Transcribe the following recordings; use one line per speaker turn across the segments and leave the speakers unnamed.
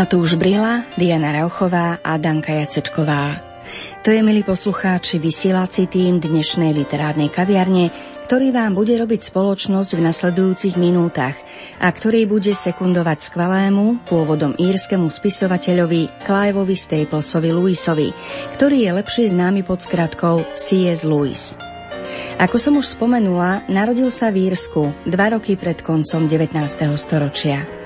Matúš Brila, Diana Rauchová a Danka Jacečková. To je, milí poslucháči, vysielací tým dnešnej literárnej kaviarne, ktorý vám bude robiť spoločnosť v nasledujúcich minútach a ktorý bude sekundovať skvelému, pôvodom írskému spisovateľovi Cliveovi Staplesovi Lewisovi, ktorý je lepšie známy pod skratkou C.S. Lewis. Ako som už spomenula, narodil sa v Írsku dva roky pred koncom 19. storočia.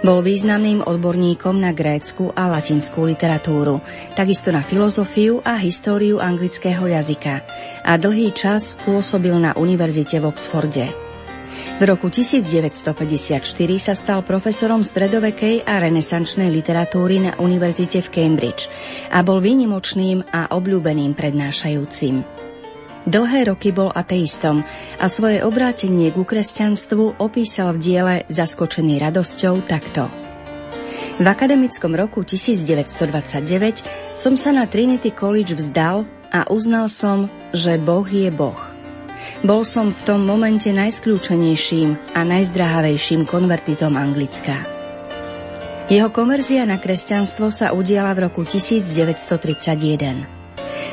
Bol významným odborníkom na grécku a latinskú literatúru, takisto na filozofiu a históriu anglického jazyka a dlhý čas pôsobil na univerzite v Oxforde. V roku 1954 sa stal profesorom stredovekej a renesančnej literatúry na univerzite v Cambridge a bol výnimočným a obľúbeným prednášajúcim. Dlhé roky bol ateistom a svoje obrátenie ku kresťanstvu opísal v diele Zaskočený radosťou takto. V akademickom roku 1929 som sa na Trinity College vzdal a uznal som, že Boh je Boh. Bol som v tom momente najskľúčenejším a najzdrahavejším konvertitom Anglická. Jeho konverzia na kresťanstvo sa udiala v roku 1931.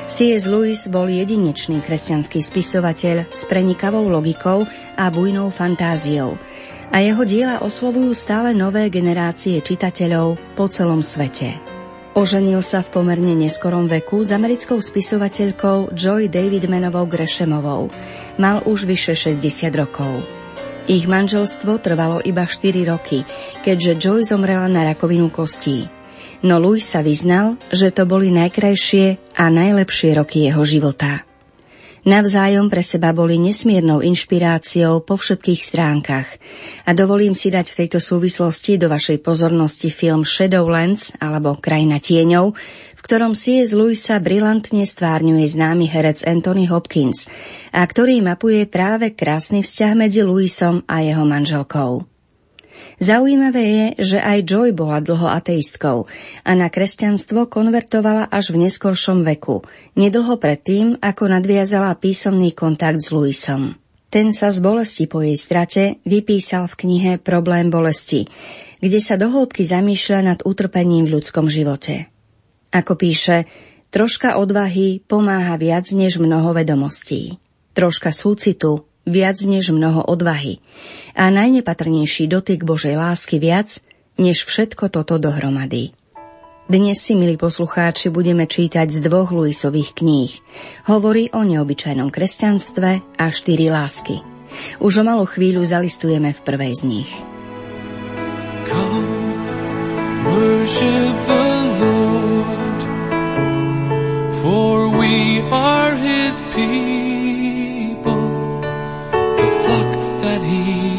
C.S. Lewis bol jedinečný kresťanský spisovateľ s prenikavou logikou a bujnou fantáziou a jeho diela oslovujú stále nové generácie čitateľov po celom svete. Oženil sa v pomerne neskorom veku s americkou spisovateľkou Joy Davidmanovou Greshemovou. Mal už vyše 60 rokov. Ich manželstvo trvalo iba 4 roky, keďže Joy zomrela na rakovinu kostí no Louis sa vyznal, že to boli najkrajšie a najlepšie roky jeho života. Navzájom pre seba boli nesmiernou inšpiráciou po všetkých stránkach a dovolím si dať v tejto súvislosti do vašej pozornosti film Shadowlands alebo Krajina tieňov, v ktorom C.S. Lewisa brilantne stvárňuje známy herec Anthony Hopkins a ktorý mapuje práve krásny vzťah medzi Lewisom a jeho manželkou. Zaujímavé je, že aj Joy bola dlho ateistkou a na kresťanstvo konvertovala až v neskoršom veku, nedlho predtým, ako nadviazala písomný kontakt s Luisom. Ten sa z bolesti po jej strate vypísal v knihe Problém bolesti, kde sa dohlbky zamýšľa nad utrpením v ľudskom živote. Ako píše, troška odvahy pomáha viac než mnoho vedomostí. Troška súcitu viac než mnoho odvahy a najnepatrnejší dotyk Božej lásky viac než všetko toto dohromady. Dnes si, milí poslucháči, budeme čítať z dvoch Luisových kníh. Hovorí o neobyčajnom kresťanstve a štyri lásky. Už o malú chvíľu zalistujeme v prvej z nich. Come, the Lord, for we are his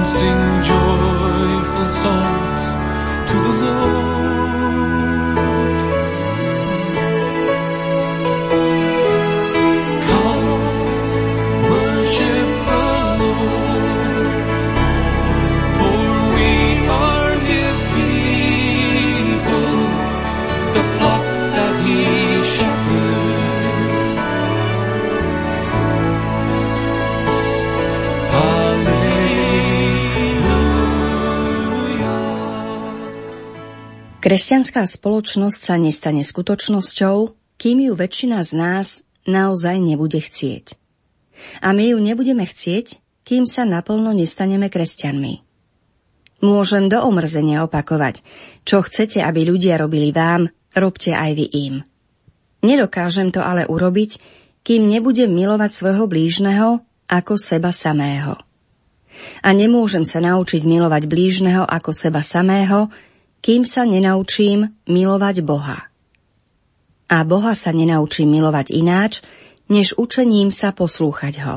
and sing joyful songs to the Lord. Kresťanská spoločnosť sa nestane skutočnosťou, kým ju väčšina z nás naozaj nebude chcieť. A my ju nebudeme chcieť, kým sa naplno nestaneme kresťanmi. Môžem do omrzenia opakovať, čo chcete, aby ľudia robili vám, robte aj vy im. Nedokážem to ale urobiť, kým nebudem milovať svojho blížneho ako seba samého. A nemôžem sa naučiť milovať blížneho ako seba samého, kým sa nenaučím milovať Boha. A Boha sa nenaučím milovať ináč, než učením sa poslúchať ho.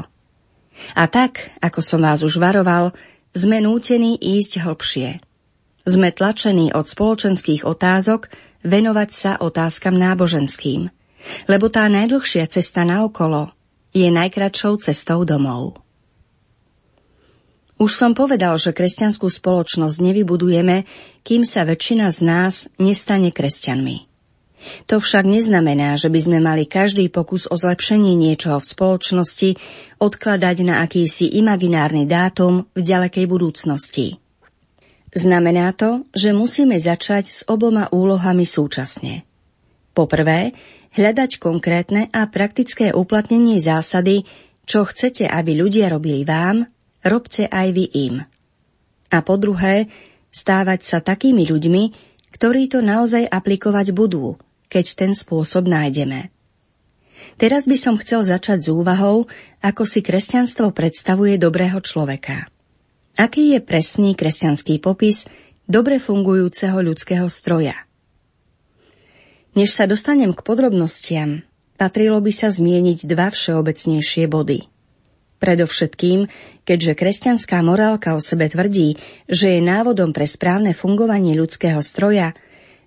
A tak, ako som vás už varoval, sme nútení ísť hlbšie. Sme tlačení od spoločenských otázok venovať sa otázkam náboženským, lebo tá najdlhšia cesta naokolo je najkračšou cestou domov. Už som povedal, že kresťanskú spoločnosť nevybudujeme, kým sa väčšina z nás nestane kresťanmi. To však neznamená, že by sme mali každý pokus o zlepšenie niečoho v spoločnosti odkladať na akýsi imaginárny dátum v ďalekej budúcnosti. Znamená to, že musíme začať s oboma úlohami súčasne. Poprvé, hľadať konkrétne a praktické uplatnenie zásady, čo chcete, aby ľudia robili vám, robte aj vy im. A po druhé, stávať sa takými ľuďmi, ktorí to naozaj aplikovať budú, keď ten spôsob nájdeme. Teraz by som chcel začať s úvahou, ako si kresťanstvo predstavuje dobrého človeka. Aký je presný kresťanský popis dobre fungujúceho ľudského stroja? Než sa dostanem k podrobnostiam, patrilo by sa zmieniť dva všeobecnejšie body – Predovšetkým, keďže kresťanská morálka o sebe tvrdí, že je návodom pre správne fungovanie ľudského stroja,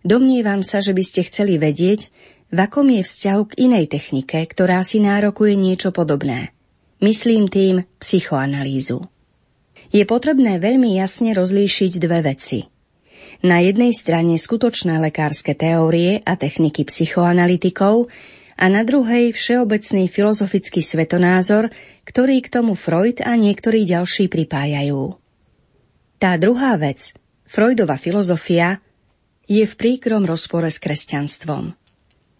domnievam sa, že by ste chceli vedieť, v akom je vzťahu k inej technike, ktorá si nárokuje niečo podobné. Myslím tým psychoanalýzu. Je potrebné veľmi jasne rozlíšiť dve veci. Na jednej strane skutočné lekárske teórie a techniky psychoanalytikov a na druhej všeobecný filozofický svetonázor, ktorý k tomu Freud a niektorí ďalší pripájajú. Tá druhá vec, Freudova filozofia, je v príkrom rozpore s kresťanstvom.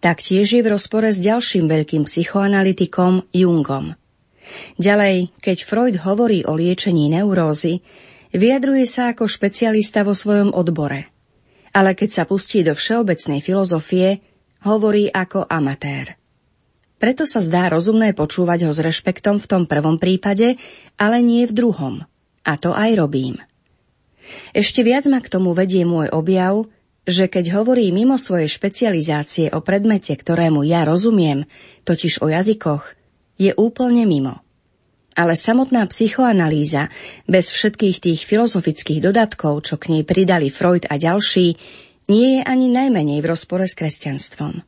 Taktiež je v rozpore s ďalším veľkým psychoanalytikom Jungom. Ďalej, keď Freud hovorí o liečení neurózy, vyjadruje sa ako špecialista vo svojom odbore. Ale keď sa pustí do všeobecnej filozofie, hovorí ako amatér. Preto sa zdá rozumné počúvať ho s rešpektom v tom prvom prípade, ale nie v druhom. A to aj robím. Ešte viac ma k tomu vedie môj objav, že keď hovorí mimo svojej špecializácie o predmete, ktorému ja rozumiem, totiž o jazykoch, je úplne mimo. Ale samotná psychoanalýza, bez všetkých tých filozofických dodatkov, čo k nej pridali Freud a ďalší, nie je ani najmenej v rozpore s kresťanstvom.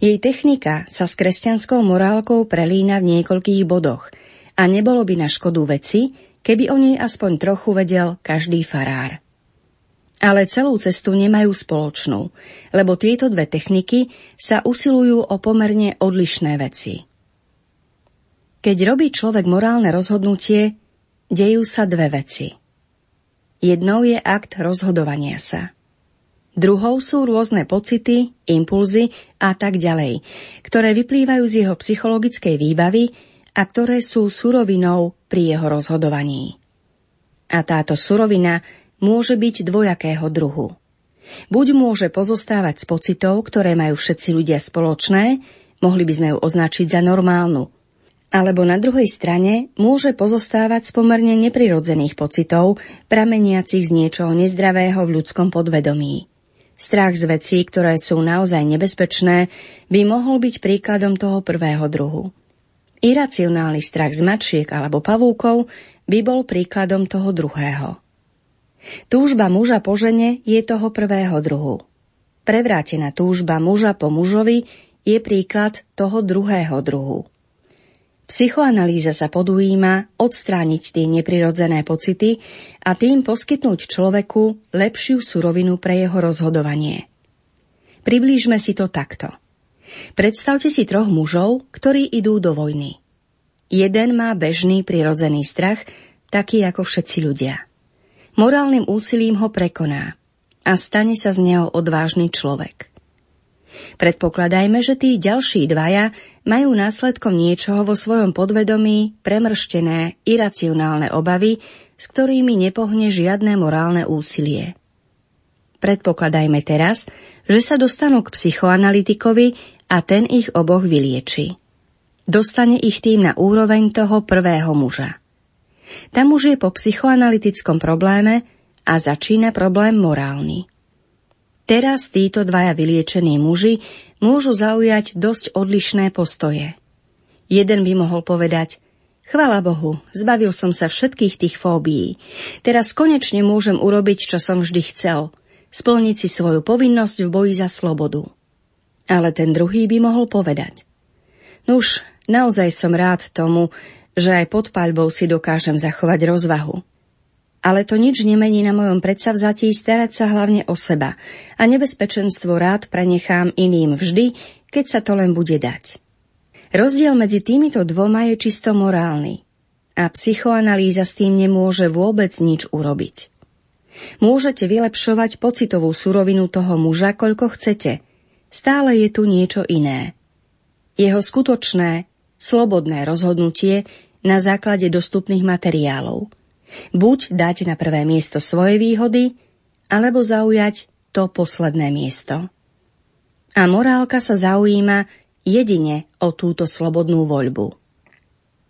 Jej technika sa s kresťanskou morálkou prelína v niekoľkých bodoch a nebolo by na škodu veci, keby o nej aspoň trochu vedel každý farár. Ale celú cestu nemajú spoločnú, lebo tieto dve techniky sa usilujú o pomerne odlišné veci. Keď robí človek morálne rozhodnutie, dejú sa dve veci. Jednou je akt rozhodovania sa – Druhou sú rôzne pocity, impulzy a tak ďalej, ktoré vyplývajú z jeho psychologickej výbavy a ktoré sú surovinou pri jeho rozhodovaní. A táto surovina môže byť dvojakého druhu. Buď môže pozostávať z pocitov, ktoré majú všetci ľudia spoločné, mohli by sme ju označiť za normálnu, alebo na druhej strane môže pozostávať z pomerne neprirodzených pocitov, prameniacich z niečoho nezdravého v ľudskom podvedomí. Strach z vecí, ktoré sú naozaj nebezpečné, by mohol byť príkladom toho prvého druhu. Iracionálny strach z mačiek alebo pavúkov by bol príkladom toho druhého. Túžba muža po žene je toho prvého druhu. Prevrátená túžba muža po mužovi je príklad toho druhého druhu. Psychoanalýza sa podujíma odstrániť tie neprirodzené pocity a tým poskytnúť človeku lepšiu surovinu pre jeho rozhodovanie. Priblížme si to takto. Predstavte si troch mužov, ktorí idú do vojny. Jeden má bežný prirodzený strach, taký ako všetci ľudia. Morálnym úsilím ho prekoná a stane sa z neho odvážny človek. Predpokladajme, že tí ďalší dvaja majú následkom niečoho vo svojom podvedomí premrštené, iracionálne obavy, s ktorými nepohne žiadne morálne úsilie. predpokladajme teraz, že sa dostanú k psychoanalytikovi a ten ich oboch vylieči. Dostane ich tým na úroveň toho prvého muža. Tam už je po psychoanalytickom probléme a začína problém morálny. Teraz títo dvaja vyliečení muži môžu zaujať dosť odlišné postoje. Jeden by mohol povedať, Chvala Bohu, zbavil som sa všetkých tých fóbií. Teraz konečne môžem urobiť, čo som vždy chcel. Splniť si svoju povinnosť v boji za slobodu. Ale ten druhý by mohol povedať. Nuž, naozaj som rád tomu, že aj pod paľbou si dokážem zachovať rozvahu ale to nič nemení na mojom predsavzatí starať sa hlavne o seba a nebezpečenstvo rád prenechám iným vždy, keď sa to len bude dať. Rozdiel medzi týmito dvoma je čisto morálny a psychoanalýza s tým nemôže vôbec nič urobiť. Môžete vylepšovať pocitovú surovinu toho muža, koľko chcete. Stále je tu niečo iné. Jeho skutočné, slobodné rozhodnutie na základe dostupných materiálov – Buď dať na prvé miesto svoje výhody, alebo zaujať to posledné miesto. A morálka sa zaujíma jedine o túto slobodnú voľbu.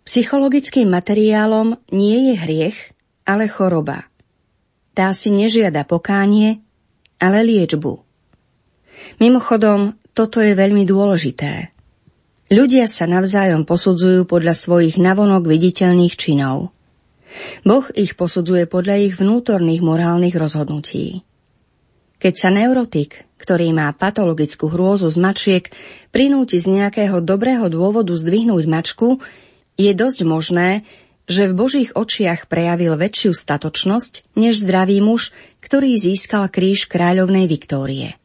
Psychologickým materiálom nie je hriech, ale choroba. Tá si nežiada pokánie, ale liečbu. Mimochodom, toto je veľmi dôležité. Ľudia sa navzájom posudzujú podľa svojich navonok viditeľných činov. Boh ich posudzuje podľa ich vnútorných morálnych rozhodnutí. Keď sa neurotik, ktorý má patologickú hrôzu z mačiek, prinúti z nejakého dobrého dôvodu zdvihnúť mačku, je dosť možné, že v Božích očiach prejavil väčšiu statočnosť než zdravý muž, ktorý získal kríž kráľovnej Viktórie.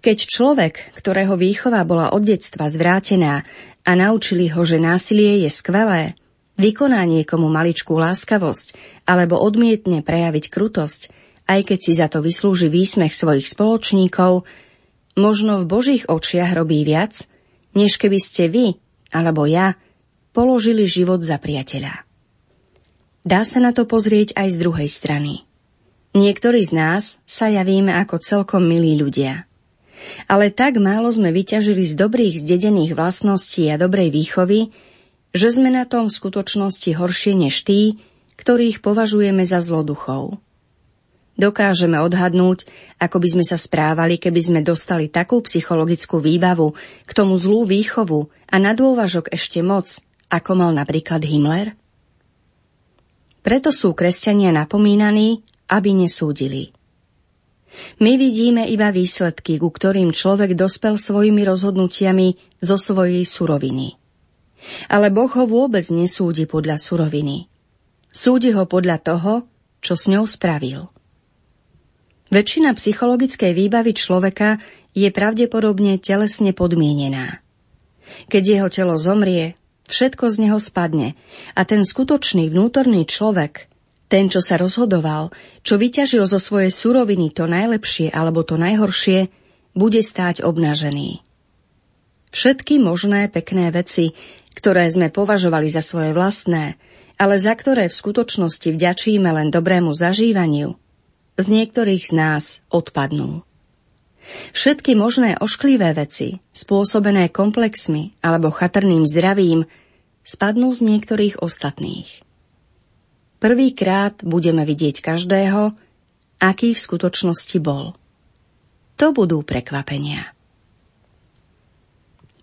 Keď človek, ktorého výchova bola od detstva zvrátená a naučili ho, že násilie je skvelé, vykoná niekomu maličkú láskavosť alebo odmietne prejaviť krutosť, aj keď si za to vyslúži výsmech svojich spoločníkov, možno v Božích očiach robí viac, než keby ste vy alebo ja položili život za priateľa. Dá sa na to pozrieť aj z druhej strany. Niektorí z nás sa javíme ako celkom milí ľudia. Ale tak málo sme vyťažili z dobrých zdedených vlastností a dobrej výchovy, že sme na tom v skutočnosti horšie než tí, ktorých považujeme za zloduchov. Dokážeme odhadnúť, ako by sme sa správali, keby sme dostali takú psychologickú výbavu, k tomu zlú výchovu a na dôvažok ešte moc, ako mal napríklad Himmler? Preto sú kresťania napomínaní, aby nesúdili. My vidíme iba výsledky, ku ktorým človek dospel svojimi rozhodnutiami zo svojej suroviny. Ale Boh ho vôbec nesúdi podľa suroviny. Súdi ho podľa toho, čo s ňou spravil. Väčšina psychologickej výbavy človeka je pravdepodobne telesne podmienená. Keď jeho telo zomrie, všetko z neho spadne a ten skutočný vnútorný človek, ten, čo sa rozhodoval, čo vyťažil zo svojej suroviny to najlepšie alebo to najhoršie, bude stáť obnažený. Všetky možné pekné veci, ktoré sme považovali za svoje vlastné, ale za ktoré v skutočnosti vďačíme len dobrému zažívaniu, z niektorých z nás odpadnú. Všetky možné ošklivé veci, spôsobené komplexmi alebo chatrným zdravím, spadnú z niektorých ostatných. Prvýkrát budeme vidieť každého, aký v skutočnosti bol. To budú prekvapenia.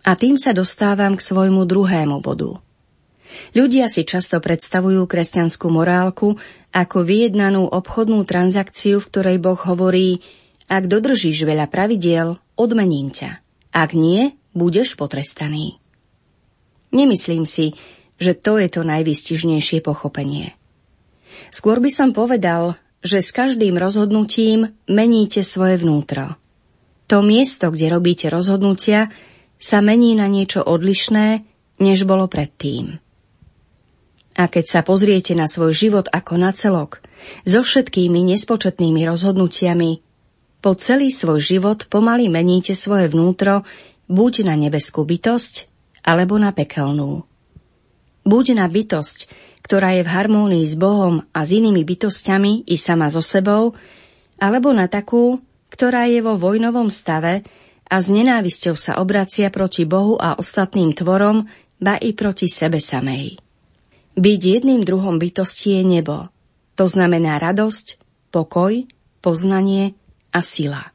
A tým sa dostávam k svojmu druhému bodu. Ľudia si často predstavujú kresťanskú morálku ako vyjednanú obchodnú transakciu, v ktorej Boh hovorí, ak dodržíš veľa pravidiel, odmením ťa. Ak nie, budeš potrestaný. Nemyslím si, že to je to najvystižnejšie pochopenie. Skôr by som povedal, že s každým rozhodnutím meníte svoje vnútro. To miesto, kde robíte rozhodnutia, sa mení na niečo odlišné, než bolo predtým. A keď sa pozriete na svoj život ako na celok, so všetkými nespočetnými rozhodnutiami, po celý svoj život pomaly meníte svoje vnútro buď na nebeskú bytosť, alebo na pekelnú. Buď na bytosť, ktorá je v harmónii s Bohom a s inými bytostiami i sama so sebou, alebo na takú, ktorá je vo vojnovom stave a s nenávisťou sa obracia proti Bohu a ostatným tvorom, ba i proti sebe samej. Byť jedným druhom bytosti je nebo. To znamená radosť, pokoj, poznanie a sila.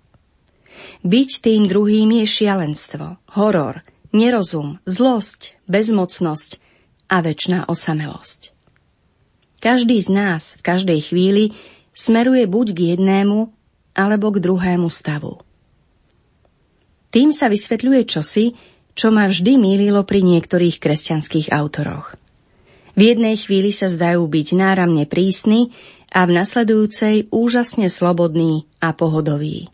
Byť tým druhým je šialenstvo, horor, nerozum, zlosť, bezmocnosť a väčšiná osamelosť. Každý z nás v každej chvíli smeruje buď k jednému, alebo k druhému stavu. Tým sa vysvetľuje čosi, čo ma vždy mýlilo pri niektorých kresťanských autoroch. V jednej chvíli sa zdajú byť náramne prísni a v nasledujúcej úžasne slobodní a pohodoví.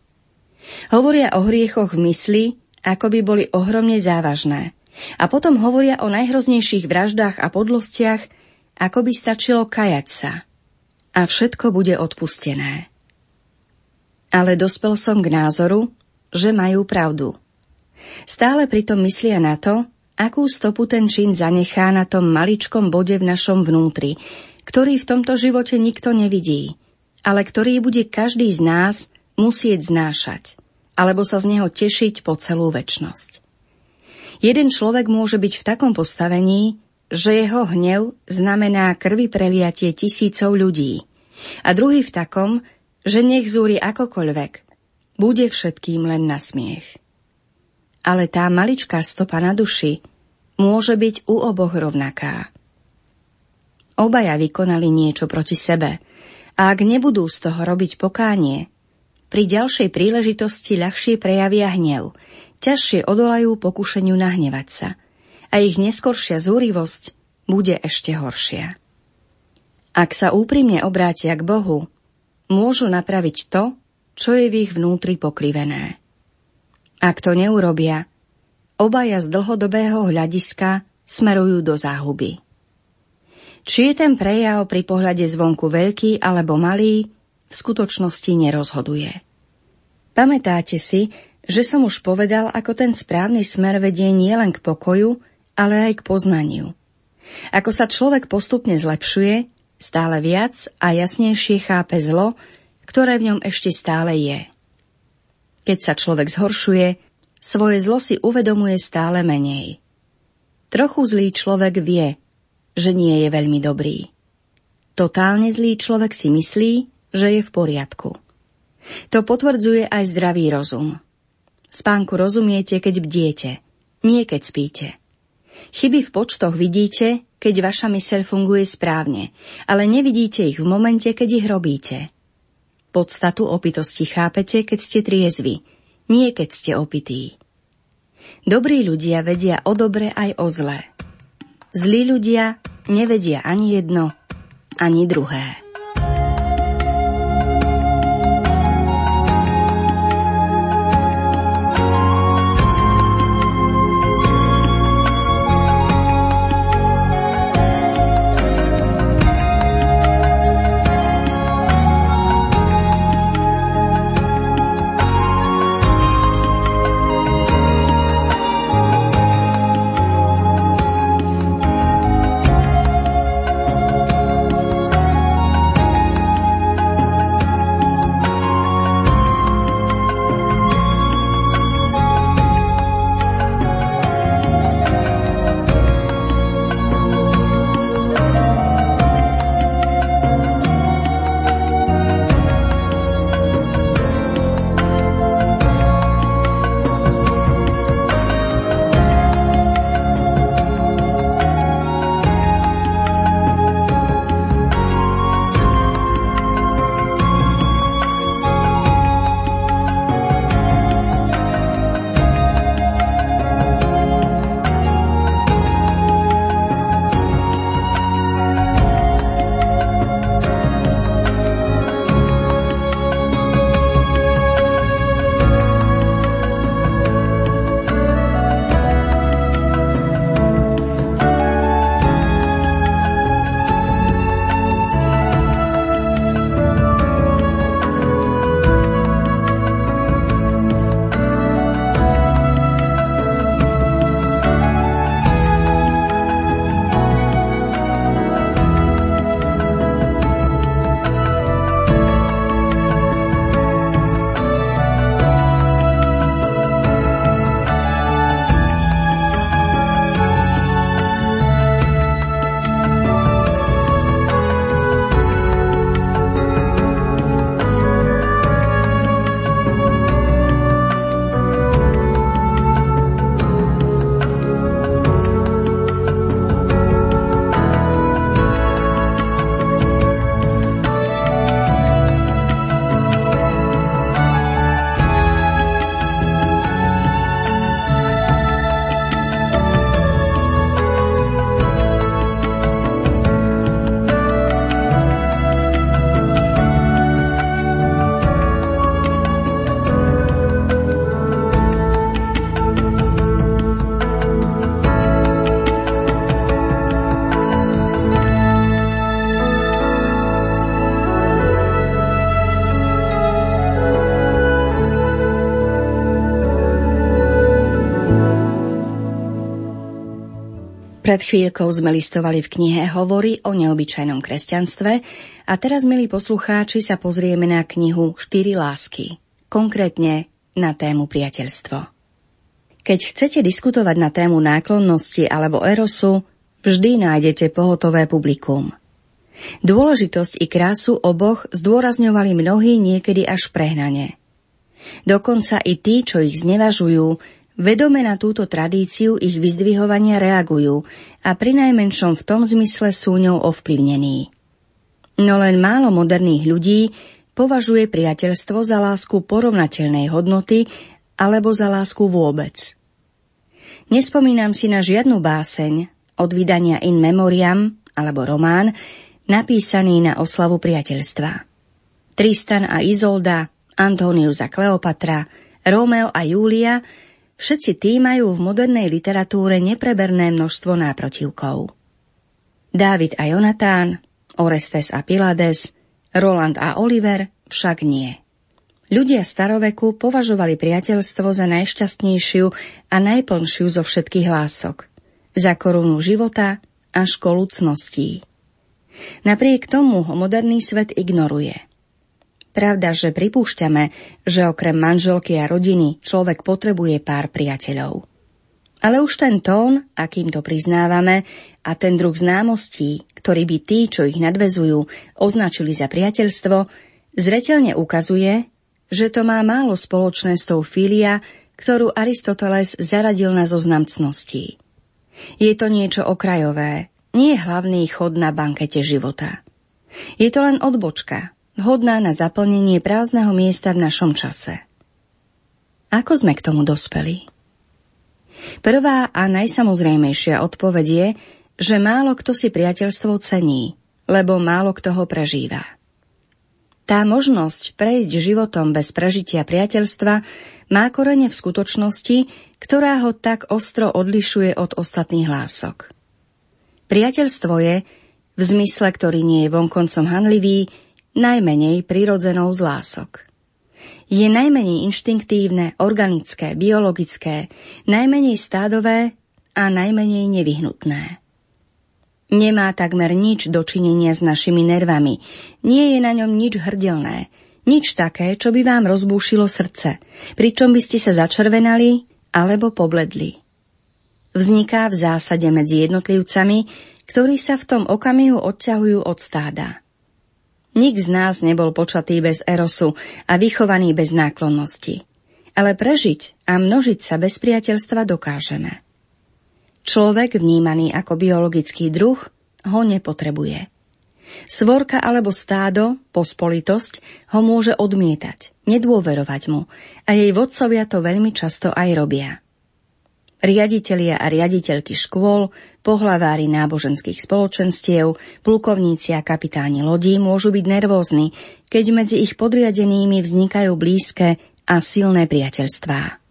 Hovoria o hriechoch v mysli, ako by boli ohromne závažné. A potom hovoria o najhroznejších vraždách a podlostiach, ako by stačilo kajať sa. A všetko bude odpustené. Ale dospel som k názoru, že majú pravdu. Stále pritom myslia na to, akú stopu ten čin zanechá na tom maličkom bode v našom vnútri, ktorý v tomto živote nikto nevidí, ale ktorý bude každý z nás musieť znášať, alebo sa z neho tešiť po celú väčnosť. Jeden človek môže byť v takom postavení, že jeho hnev znamená krvi preliatie tisícov ľudí, a druhý v takom, že nech zúri akokoľvek, bude všetkým len na smiech. Ale tá maličká stopa na duši môže byť u oboch rovnaká. Obaja vykonali niečo proti sebe a ak nebudú z toho robiť pokánie, pri ďalšej príležitosti ľahšie prejavia hnev, ťažšie odolajú pokušeniu nahnevať sa a ich neskoršia zúrivosť bude ešte horšia. Ak sa úprimne obrátia k Bohu, môžu napraviť to, čo je v ich vnútri pokrivené. Ak to neurobia, obaja z dlhodobého hľadiska smerujú do záhuby. Či je ten prejav pri pohľade zvonku veľký alebo malý, v skutočnosti nerozhoduje. Pamätáte si, že som už povedal, ako ten správny smer vedie nielen k pokoju, ale aj k poznaniu. Ako sa človek postupne zlepšuje, stále viac a jasnejšie chápe zlo, ktoré v ňom ešte stále je. Keď sa človek zhoršuje, svoje zlo si uvedomuje stále menej. Trochu zlý človek vie, že nie je veľmi dobrý. Totálne zlý človek si myslí, že je v poriadku. To potvrdzuje aj zdravý rozum. Spánku rozumiete, keď bdiete, nie keď spíte. Chyby v počtoch vidíte, keď vaša myseľ funguje správne, ale nevidíte ich v momente, keď ich robíte. Podstatu opitosti chápete, keď ste triezvi, nie keď ste opití. Dobrí ľudia vedia o dobre aj o zlé. Zlí ľudia nevedia ani jedno, ani druhé. Pred chvíľkou sme listovali v knihe Hovory o neobyčajnom kresťanstve a teraz, milí poslucháči, sa pozrieme na knihu Štyri lásky, konkrétne na tému priateľstvo. Keď chcete diskutovať na tému náklonnosti alebo erosu, vždy nájdete pohotové publikum. Dôležitosť i krásu oboch zdôrazňovali mnohí niekedy až prehnane. Dokonca i tí, čo ich znevažujú, Vedome na túto tradíciu ich vyzdvihovania reagujú a pri najmenšom v tom zmysle sú ňou ovplyvnení. No len málo moderných ľudí považuje priateľstvo za lásku porovnateľnej hodnoty alebo za lásku vôbec. Nespomínam si na žiadnu báseň od vydania In Memoriam alebo román napísaný na oslavu priateľstva. Tristan a Izolda, Antonius a Kleopatra, Rómeo a Júlia – Všetci tí majú v modernej literatúre nepreberné množstvo náprotivkov. Dávid a Jonatán, Orestes a Pilades, Roland a Oliver však nie. Ľudia staroveku považovali priateľstvo za najšťastnejšiu a najplnšiu zo všetkých lások, za korunu života a školu cností. Napriek tomu ho moderný svet ignoruje – Pravda, že pripúšťame, že okrem manželky a rodiny človek potrebuje pár priateľov. Ale už ten tón, akým to priznávame, a ten druh známostí, ktorý by tí, čo ich nadvezujú, označili za priateľstvo, zretelne ukazuje, že to má málo spoločné s tou filia, ktorú Aristoteles zaradil na zoznam cností. Je to niečo okrajové, nie hlavný chod na bankete života. Je to len odbočka, vhodná na zaplnenie prázdneho miesta v našom čase. Ako sme k tomu dospeli? Prvá a najsamozrejmejšia odpoveď je, že málo kto si priateľstvo cení, lebo málo kto ho prežíva. Tá možnosť prejsť životom bez prežitia priateľstva má korene v skutočnosti, ktorá ho tak ostro odlišuje od ostatných hlások. Priateľstvo je, v zmysle, ktorý nie je vonkoncom hanlivý, najmenej prirodzenou z lások. Je najmenej inštinktívne, organické, biologické, najmenej stádové a najmenej nevyhnutné. Nemá takmer nič dočinenia s našimi nervami, nie je na ňom nič hrdelné, nič také, čo by vám rozbúšilo srdce, pričom by ste sa začervenali alebo pobledli. Vzniká v zásade medzi jednotlivcami, ktorí sa v tom okamihu odťahujú od stáda. Nik z nás nebol počatý bez erosu a vychovaný bez náklonnosti. Ale prežiť a množiť sa bez priateľstva dokážeme. Človek vnímaný ako biologický druh ho nepotrebuje. Svorka alebo stádo, pospolitosť, ho môže odmietať, nedôverovať mu a jej vodcovia to veľmi často aj robia. Riaditelia a riaditeľky škôl, pohlavári náboženských spoločenstiev, plukovníci a kapitáni lodí môžu byť nervózni, keď medzi ich podriadenými vznikajú blízke a silné priateľstvá.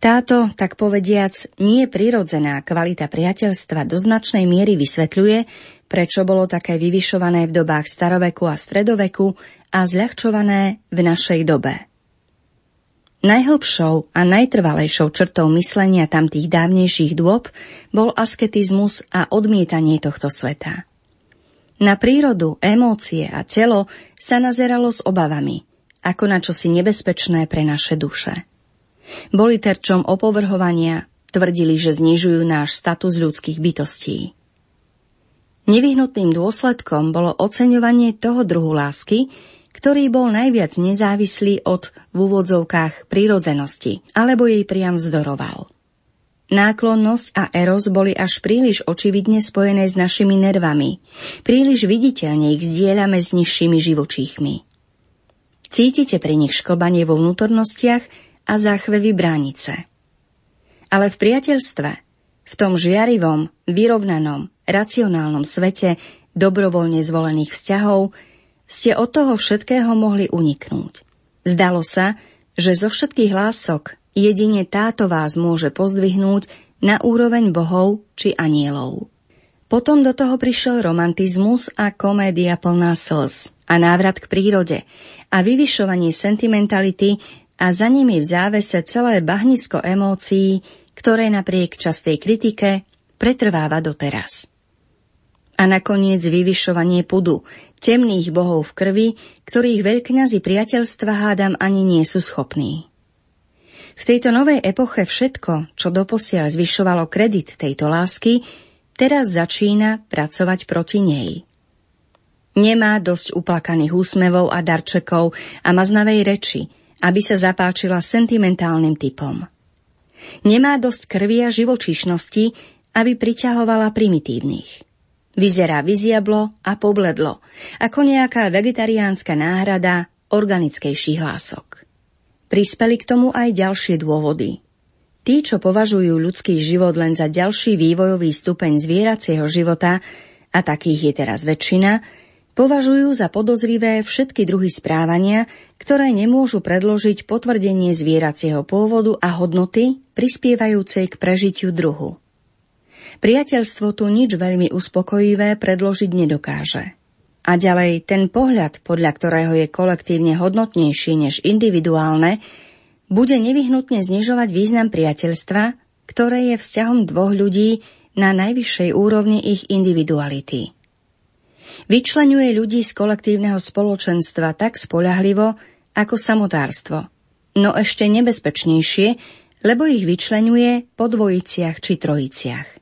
Táto, tak povediac, nie prirodzená kvalita priateľstva do značnej miery vysvetľuje, prečo bolo také vyvyšované v dobách staroveku a stredoveku a zľahčované v našej dobe. Najhlbšou a najtrvalejšou črtou myslenia tamtých dávnejších dôb bol asketizmus a odmietanie tohto sveta. Na prírodu, emócie a telo sa nazeralo s obavami, ako na čosi nebezpečné pre naše duše. Boli terčom opovrhovania, tvrdili, že znižujú náš status ľudských bytostí. Nevyhnutným dôsledkom bolo oceňovanie toho druhu lásky, ktorý bol najviac nezávislý od v úvodzovkách prírodzenosti, alebo jej priam vzdoroval. Náklonnosť a eros boli až príliš očividne spojené s našimi nervami, príliš viditeľne ich zdieľame s nižšími živočíchmi. Cítite pri nich šklbanie vo vnútornostiach a záchvevy bránice. Ale v priateľstve, v tom žiarivom, vyrovnanom, racionálnom svete dobrovoľne zvolených vzťahov ste od toho všetkého mohli uniknúť. Zdalo sa, že zo všetkých hlások jedine táto vás môže pozdvihnúť na úroveň bohov či anielov. Potom do toho prišiel romantizmus a komédia plná slz a návrat k prírode a vyvyšovanie sentimentality a za nimi v závese celé bahnisko emócií, ktoré napriek častej kritike pretrváva doteraz. A nakoniec vyvyšovanie pudu, temných bohov v krvi, ktorých veľkňazi priateľstva hádam ani nie sú schopní. V tejto novej epoche všetko, čo doposiaľ zvyšovalo kredit tejto lásky, teraz začína pracovať proti nej. Nemá dosť uplakaných úsmevov a darčekov a maznavej reči, aby sa zapáčila sentimentálnym typom. Nemá dosť krvi a živočíšnosti, aby priťahovala primitívnych. Vyzerá vyziablo a pobledlo, ako nejaká vegetariánska náhrada organickejších hlások. Prispeli k tomu aj ďalšie dôvody. Tí, čo považujú ľudský život len za ďalší vývojový stupeň zvieracieho života, a takých je teraz väčšina, považujú za podozrivé všetky druhy správania, ktoré nemôžu predložiť potvrdenie zvieracieho pôvodu a hodnoty prispievajúcej k prežitiu druhu. Priateľstvo tu nič veľmi uspokojivé predložiť nedokáže. A ďalej ten pohľad, podľa ktorého je kolektívne hodnotnejší než individuálne, bude nevyhnutne znižovať význam priateľstva, ktoré je vzťahom dvoch ľudí na najvyššej úrovni ich individuality. Vyčlenuje ľudí z kolektívneho spoločenstva tak spolahlivo ako samotárstvo, no ešte nebezpečnejšie, lebo ich vyčlenuje po dvojiciach či trojiciach.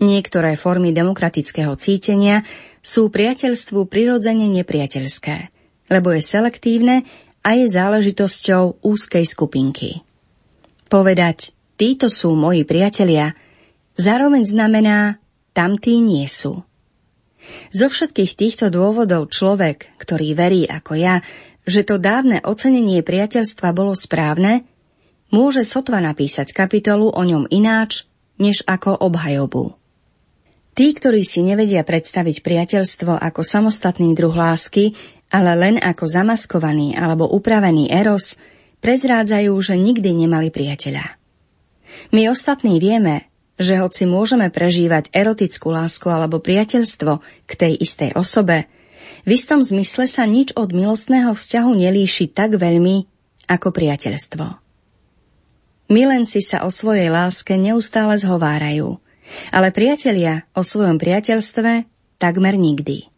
Niektoré formy demokratického cítenia sú priateľstvu prirodzene nepriateľské, lebo je selektívne a je záležitosťou úzkej skupinky. Povedať, títo sú moji priatelia, zároveň znamená, tamtí nie sú. Zo všetkých týchto dôvodov človek, ktorý verí ako ja, že to dávne ocenenie priateľstva bolo správne, môže sotva napísať kapitolu o ňom ináč, než ako obhajobu. Tí, ktorí si nevedia predstaviť priateľstvo ako samostatný druh lásky, ale len ako zamaskovaný alebo upravený eros, prezrádzajú, že nikdy nemali priateľa. My ostatní vieme, že hoci môžeme prežívať erotickú lásku alebo priateľstvo k tej istej osobe, v istom zmysle sa nič od milostného vzťahu nelíši tak veľmi ako priateľstvo. Milenci sa o svojej láske neustále zhovárajú – ale priatelia o svojom priateľstve takmer nikdy.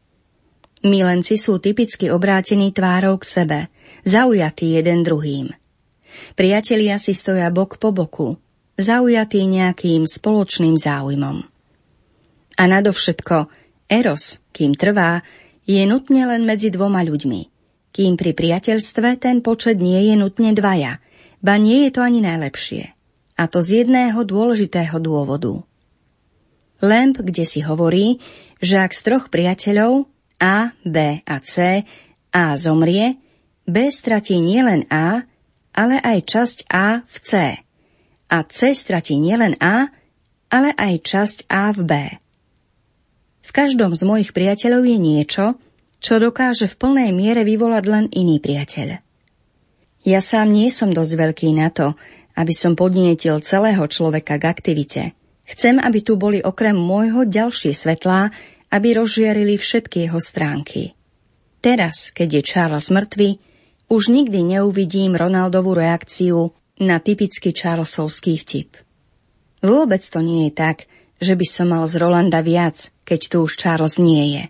Milenci sú typicky obrátení tvárou k sebe, zaujatí jeden druhým. Priatelia si stoja bok po boku, zaujatí nejakým spoločným záujmom. A nadovšetko, Eros, kým trvá, je nutne len medzi dvoma ľuďmi, kým pri priateľstve ten počet nie je nutne dvaja, ba nie je to ani najlepšie. A to z jedného dôležitého dôvodu – Lamp, kde si hovorí, že ak z troch priateľov A, B a C A zomrie, B stratí nielen A, ale aj časť A v C. A C stratí nielen A, ale aj časť A v B. V každom z mojich priateľov je niečo, čo dokáže v plnej miere vyvolať len iný priateľ. Ja sám nie som dosť veľký na to, aby som podnietil celého človeka k aktivite – Chcem, aby tu boli okrem môjho ďalšie svetlá, aby rozžiarili všetky jeho stránky. Teraz, keď je Charles mŕtvy, už nikdy neuvidím Ronaldovú reakciu na typický Charlesovský vtip. Vôbec to nie je tak, že by som mal z Rolanda viac, keď tu už Charles nie je.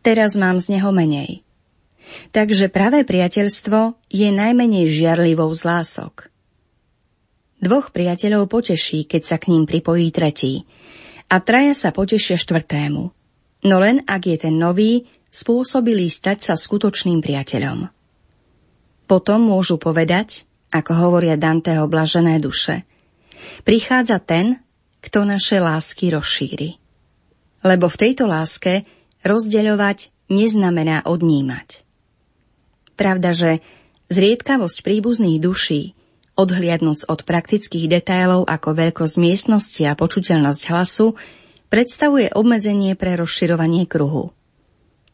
Teraz mám z neho menej. Takže pravé priateľstvo je najmenej žiarlivou z lások. Dvoch priateľov poteší, keď sa k ním pripojí tretí. A traja sa potešia štvrtému. No len ak je ten nový, spôsobilý stať sa skutočným priateľom. Potom môžu povedať, ako hovoria Danteho blažené duše, prichádza ten, kto naše lásky rozšíri. Lebo v tejto láske rozdeľovať neznamená odnímať. Pravda, že zriedkavosť príbuzných duší odhliadnúc od praktických detailov ako veľkosť miestnosti a počuteľnosť hlasu, predstavuje obmedzenie pre rozširovanie kruhu.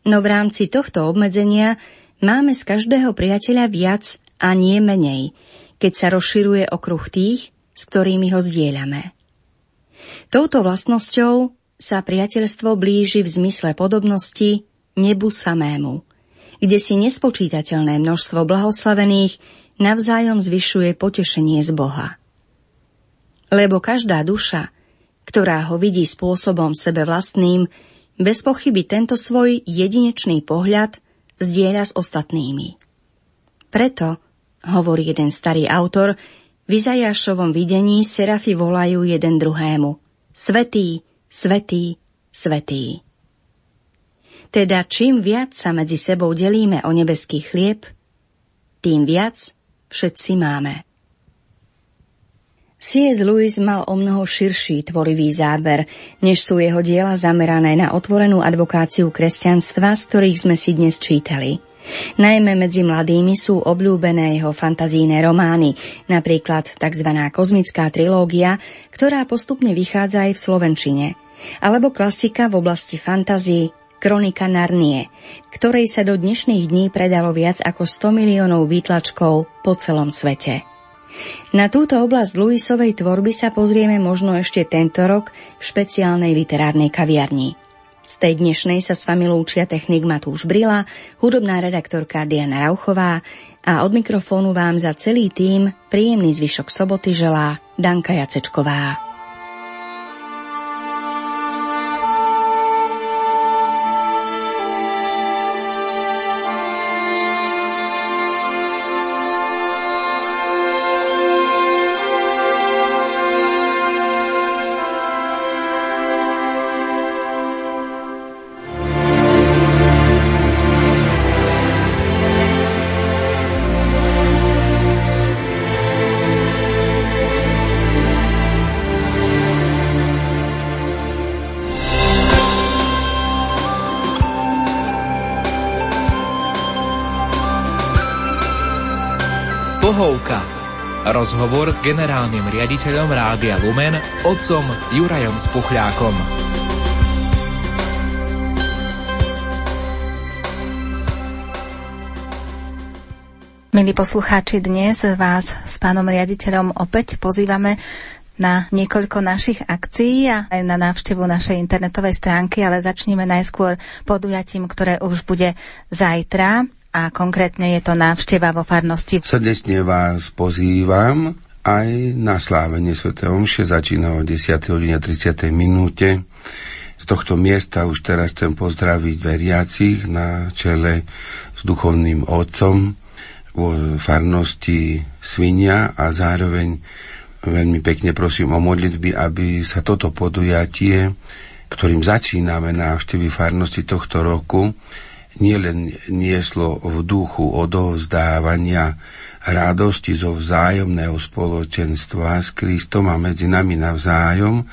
No v rámci tohto obmedzenia máme z každého priateľa viac a nie menej, keď sa rozširuje okruh tých, s ktorými ho zdieľame. Touto vlastnosťou sa priateľstvo blíži v zmysle podobnosti nebu samému, kde si nespočítateľné množstvo blahoslavených navzájom zvyšuje potešenie z Boha. Lebo každá duša, ktorá ho vidí spôsobom sebe vlastným, bez pochyby tento svoj jedinečný pohľad zdieľa s ostatnými. Preto, hovorí jeden starý autor, v Izajašovom videní serafi volajú jeden druhému Svetý, svetý, svetý. Teda čím viac sa medzi sebou delíme o nebeský chlieb, tým viac všetci máme. C.S. Lewis mal o mnoho širší tvorivý záber, než sú jeho diela zamerané na otvorenú advokáciu kresťanstva, z ktorých sme si dnes čítali. Najmä medzi mladými sú obľúbené jeho fantazíne romány, napríklad tzv. kozmická trilógia, ktorá postupne vychádza aj v Slovenčine, alebo klasika v oblasti fantazí Kronika Narnie, ktorej sa do dnešných dní predalo viac ako 100 miliónov výtlačkov po celom svete. Na túto oblasť Luisovej tvorby sa pozrieme možno ešte tento rok v špeciálnej literárnej kaviarni. Z tej dnešnej sa s vami lúčia technik Matúš Brila, hudobná redaktorka Diana Rauchová a od mikrofónu vám za celý tým príjemný zvyšok soboty želá Danka Jacečková.
Rozhovor s generálnym riaditeľom Rádia Lumen, otcom Jurajom Spuchľákom.
Milí poslucháči, dnes vás s pánom riaditeľom opäť pozývame na niekoľko našich akcií a aj na návštevu našej internetovej stránky, ale začneme najskôr podujatím, ktoré už bude zajtra a konkrétne je to návšteva vo farnosti.
Srdečne vás pozývam aj na slávenie Sv. Omše, začína o 10. hodine 30. minúte. Z tohto miesta už teraz chcem pozdraviť veriacich na čele s duchovným otcom vo farnosti Svinia a zároveň veľmi pekne prosím o modlitby, aby sa toto podujatie, ktorým začíname návštevy farnosti tohto roku, nielen nieslo v duchu odovzdávania radosti zo vzájomného spoločenstva s Kristom a medzi nami navzájom,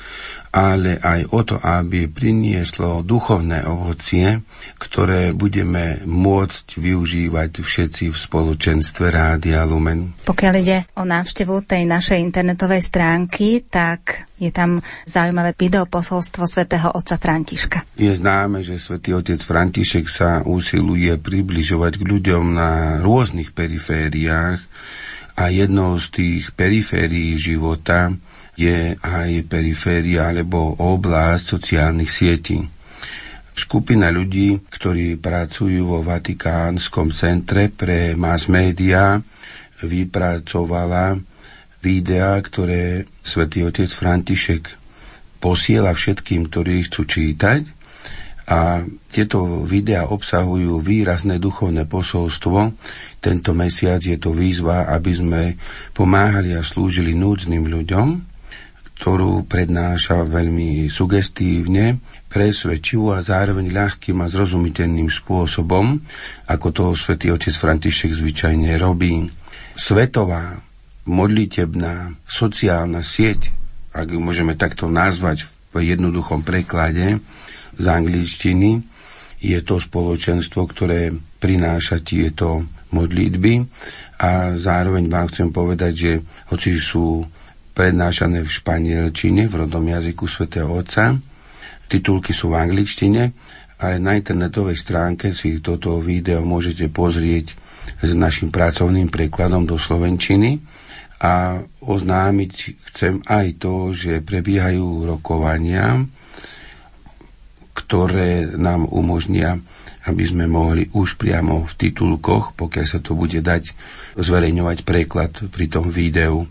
ale aj o to, aby prinieslo duchovné ovocie, ktoré budeme môcť využívať všetci v spoločenstve Rádia Lumen.
Pokiaľ ide o návštevu tej našej internetovej stránky, tak je tam zaujímavé video posolstvo svätého otca Františka.
Je známe, že svätý otec František sa usiluje približovať k ľuďom na rôznych perifériách a jednou z tých periférií života je aj periféria alebo oblasť sociálnych sietí. Skupina ľudí, ktorí pracujú vo Vatikánskom centre pre mass media, vypracovala videá, ktoré svätý otec František posiela všetkým, ktorí chcú čítať. A tieto videá obsahujú výrazné duchovné posolstvo. Tento mesiac je to výzva, aby sme pomáhali a slúžili núdznym ľuďom ktorú prednáša veľmi sugestívne, presvedčivo a zároveň ľahkým a zrozumiteľným spôsobom, ako to svätý otec František zvyčajne robí. Svetová modlitebná sociálna sieť, ak ju môžeme takto nazvať v jednoduchom preklade z angličtiny, je to spoločenstvo, ktoré prináša tieto modlitby a zároveň vám chcem povedať, že hoci sú prednášané v španielčine, v rodnom jazyku svätého Otca. Titulky sú v angličtine, ale na internetovej stránke si toto video môžete pozrieť s našim pracovným prekladom do slovenčiny a oznámiť chcem aj to, že prebiehajú rokovania, ktoré nám umožnia, aby sme mohli už priamo v titulkoch, pokiaľ sa to bude dať, zverejňovať preklad pri tom videu.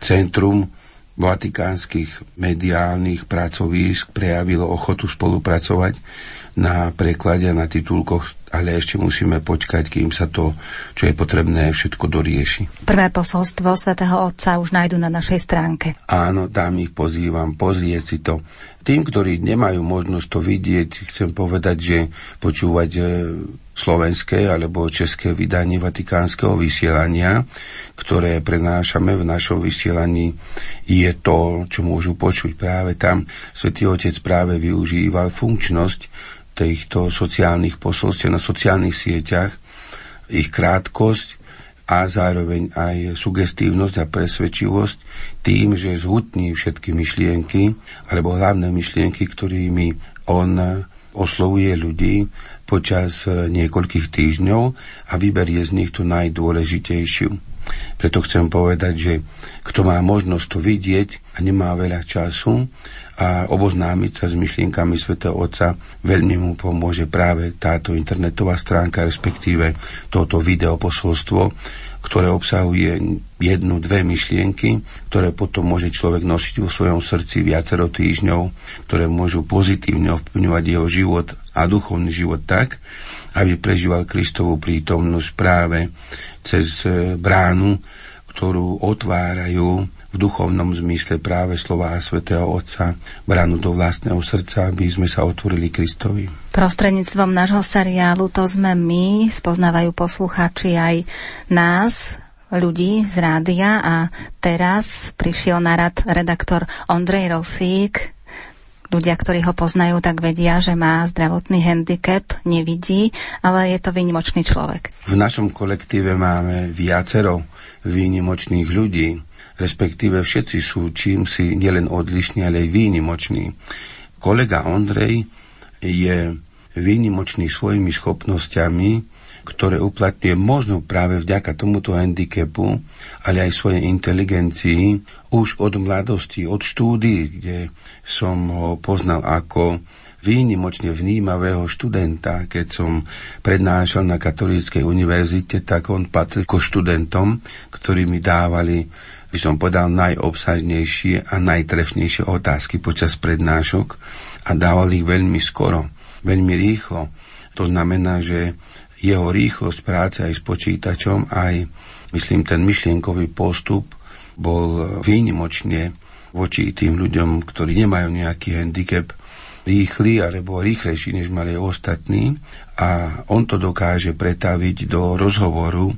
Centrum vatikánskych mediálnych pracovísk prejavilo ochotu spolupracovať na preklade na titulkoch, ale ešte musíme počkať, kým sa to, čo je potrebné, všetko dorieši.
Prvé posolstvo svätého Otca už nájdu na našej stránke.
Áno, tam ich pozývam, pozrieť si to. Tým, ktorí nemajú možnosť to vidieť, chcem povedať, že počúvať e, slovenské alebo české vydanie vatikánskeho vysielania, ktoré prenášame v našom vysielaní, je to, čo môžu počuť práve tam. Svetý Otec práve využíval funkčnosť týchto sociálnych posolstiev na sociálnych sieťach, ich krátkosť a zároveň aj sugestívnosť a presvedčivosť tým, že zhutní všetky myšlienky alebo hlavné myšlienky, ktorými on oslovuje ľudí počas niekoľkých týždňov a vyberie z nich tú najdôležitejšiu. Preto chcem povedať, že kto má možnosť to vidieť a nemá veľa času a oboznámiť sa s myšlienkami svätého Otca, veľmi mu pomôže práve táto internetová stránka, respektíve toto videoposolstvo, ktoré obsahuje jednu, dve myšlienky, ktoré potom môže človek nosiť vo svojom srdci viacero týždňov, ktoré môžu pozitívne ovplyvňovať jeho život a duchovný život tak, aby prežíval Kristovú prítomnosť práve cez e, bránu, ktorú otvárajú v duchovnom zmysle práve slova svätého Otca bránu do vlastného srdca, aby sme sa otvorili Kristovi.
Prostredníctvom nášho seriálu To sme my spoznávajú poslucháči aj nás, ľudí z rádia a teraz prišiel na rad redaktor Ondrej Rosík, ľudia, ktorí ho poznajú, tak vedia, že má zdravotný handicap, nevidí, ale je to výnimočný človek.
V našom kolektíve máme viacero výnimočných ľudí respektíve všetci sú čím si nielen odlišní, ale aj výnimoční. Kolega Ondrej je výnimočný svojimi schopnosťami, ktoré uplatňuje možno práve vďaka tomuto handicapu, ale aj svojej inteligencii už od mladosti, od štúdií, kde som ho poznal ako výnimočne vnímavého študenta. Keď som prednášal na Katolíckej univerzite, tak on patril ko študentom, ktorí mi dávali by som povedal, najobsažnejšie a najtrefnejšie otázky počas prednášok a dával ich veľmi skoro, veľmi rýchlo. To znamená, že jeho rýchlosť práce aj s počítačom, aj myslím ten myšlienkový postup bol výnimočne voči tým ľuďom, ktorí nemajú nejaký handicap, rýchly alebo rýchlejší, než mali ostatní. A on to dokáže pretaviť do rozhovoru,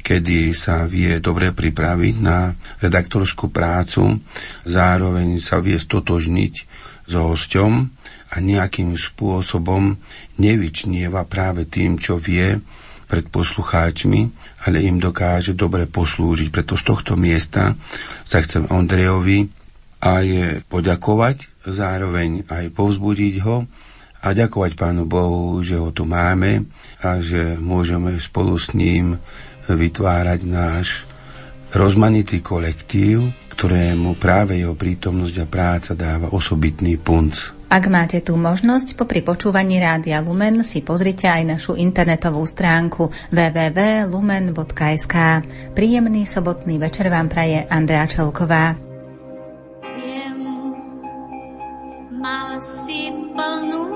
kedy sa vie dobre pripraviť na redaktorskú prácu, zároveň sa vie stotožniť s hosťom a nejakým spôsobom nevyčnieva práve tým, čo vie pred poslucháčmi, ale im dokáže dobre poslúžiť. Preto z tohto miesta sa chcem Ondrejovi aj poďakovať, zároveň aj povzbudiť ho a ďakovať Pánu Bohu, že ho tu máme a že môžeme spolu s ním vytvárať náš rozmanitý kolektív, ktorému práve jeho prítomnosť a práca dáva osobitný punc.
Ak máte tú možnosť, po počúvaní Rádia Lumen si pozrite aj našu internetovú stránku www.lumen.sk. Príjemný sobotný večer vám praje Andrea Čelková. Viem, mal si plnú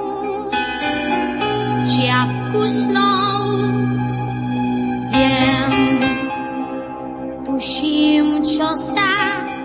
čiapku snov, viem, tuším, čo sa